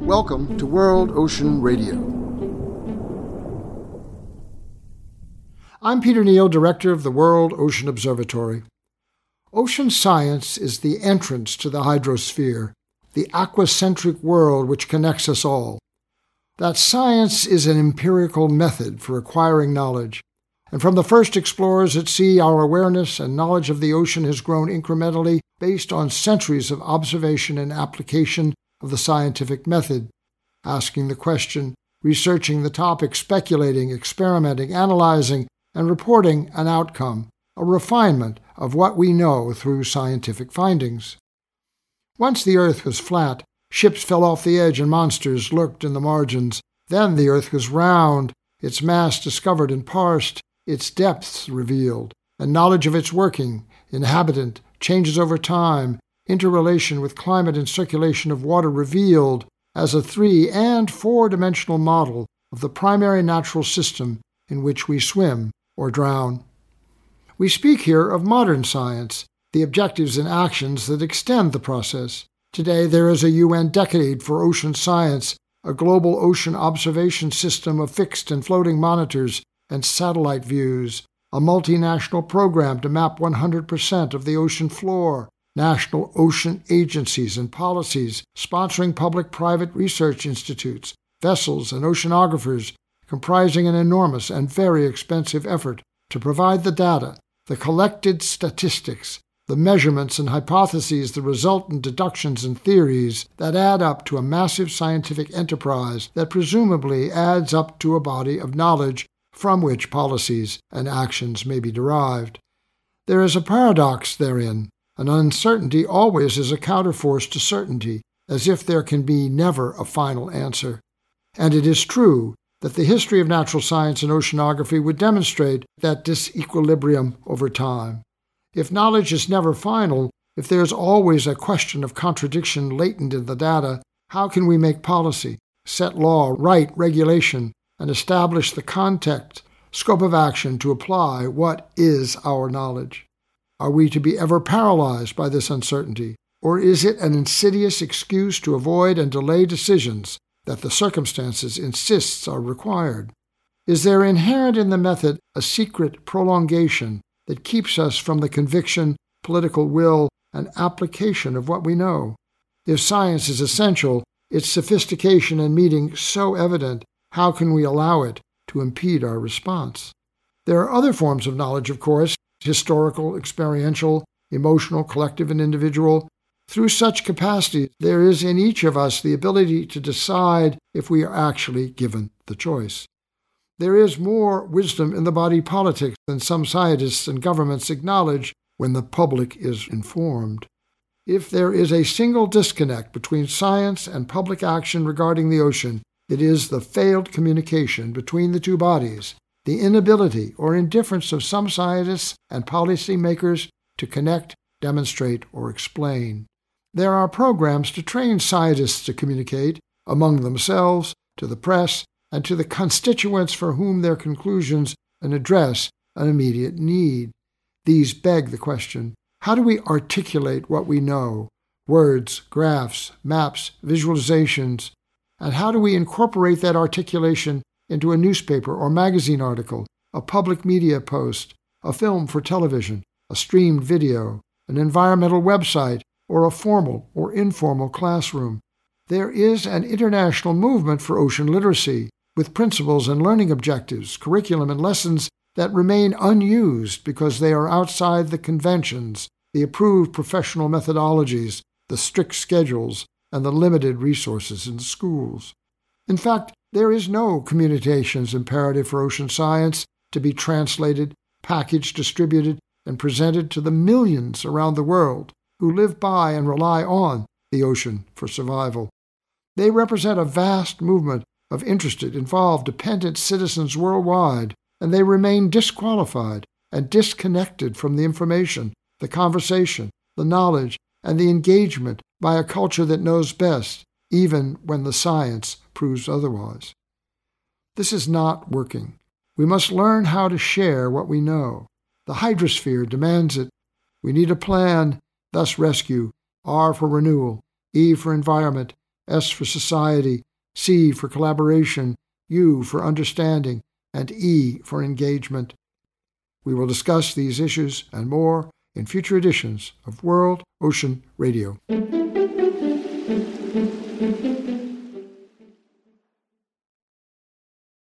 Welcome to World Ocean Radio. I'm Peter Neill, Director of the World Ocean Observatory. Ocean science is the entrance to the hydrosphere, the aquacentric world which connects us all. That science is an empirical method for acquiring knowledge. And from the first explorers at sea, our awareness and knowledge of the ocean has grown incrementally based on centuries of observation and application of the scientific method, asking the question, researching the topic, speculating, experimenting, analyzing, and reporting an outcome, a refinement of what we know through scientific findings. Once the earth was flat, ships fell off the edge and monsters lurked in the margins. Then the earth was round, its mass discovered and parsed, its depths revealed, and knowledge of its working, inhabitant, changes over time, interrelation with climate and circulation of water revealed as a three and four dimensional model of the primary natural system in which we swim or drown. We speak here of modern science, the objectives and actions that extend the process. Today, there is a UN decade for ocean science, a global ocean observation system of fixed and floating monitors and satellite views, a multinational program to map 100% of the ocean floor, national ocean agencies and policies sponsoring public private research institutes, vessels, and oceanographers, comprising an enormous and very expensive effort to provide the data the collected statistics, the measurements and hypotheses, the resultant deductions and theories that add up to a massive scientific enterprise that presumably adds up to a body of knowledge from which policies and actions may be derived. There is a paradox therein. An uncertainty always is a counterforce to certainty, as if there can be never a final answer. And it is true that the history of natural science and oceanography would demonstrate that disequilibrium over time. If knowledge is never final, if there is always a question of contradiction latent in the data, how can we make policy, set law, write regulation, and establish the context, scope of action to apply what is our knowledge? Are we to be ever paralyzed by this uncertainty, or is it an insidious excuse to avoid and delay decisions that the circumstances insists are required? Is there inherent in the method a secret prolongation that keeps us from the conviction, political will, and application of what we know? If science is essential, its sophistication and meaning so evident, how can we allow it to impede our response? There are other forms of knowledge, of course historical, experiential, emotional, collective, and individual through such capacities, there is in each of us the ability to decide if we are actually given the choice. There is more wisdom in the body politic than some scientists and governments acknowledge when the public is informed. If there is a single disconnect between science and public action regarding the ocean, it is the failed communication between the two bodies, the inability or indifference of some scientists and policymakers to connect, demonstrate, or explain. There are programs to train scientists to communicate among themselves, to the press, and to the constituents for whom their conclusions and address an immediate need. These beg the question how do we articulate what we know? Words, graphs, maps, visualizations, and how do we incorporate that articulation into a newspaper or magazine article, a public media post, a film for television, a streamed video, an environmental website, or a formal or informal classroom. There is an international movement for ocean literacy, with principles and learning objectives, curriculum, and lessons that remain unused because they are outside the conventions, the approved professional methodologies, the strict schedules, and the limited resources in schools. In fact, there is no communications imperative for ocean science to be translated, packaged, distributed, and presented to the millions around the world who live by and rely on the ocean for survival. They represent a vast movement of interested, involved, dependent citizens worldwide, and they remain disqualified and disconnected from the information, the conversation, the knowledge, and the engagement by a culture that knows best, even when the science proves otherwise. This is not working. We must learn how to share what we know. The hydrosphere demands it. We need a plan, thus rescue, R for renewal, E for environment, S for society, C for collaboration, U for understanding, and E for engagement. We will discuss these issues and more in future editions of World Ocean Radio.